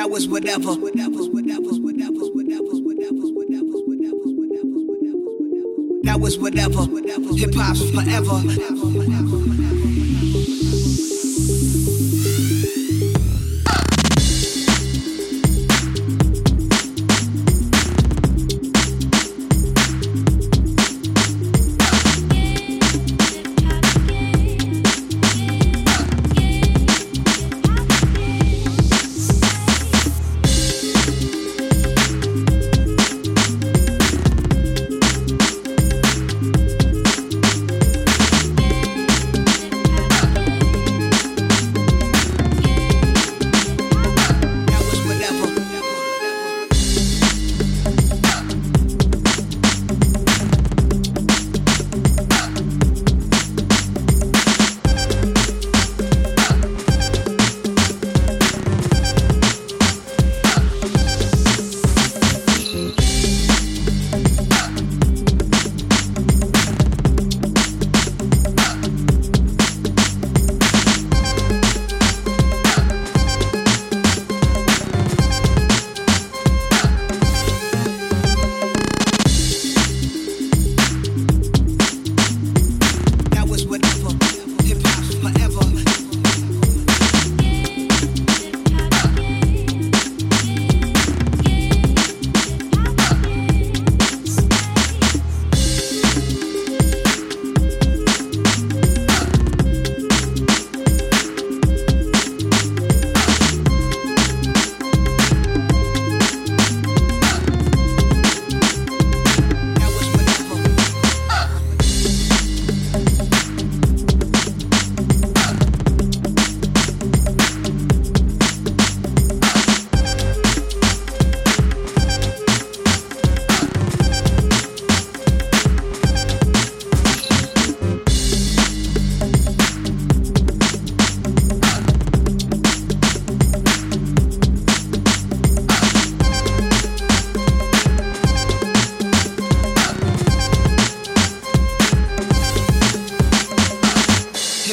That was whatever. That was whatever. Hip hop's forever.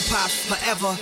Hip hop's forever.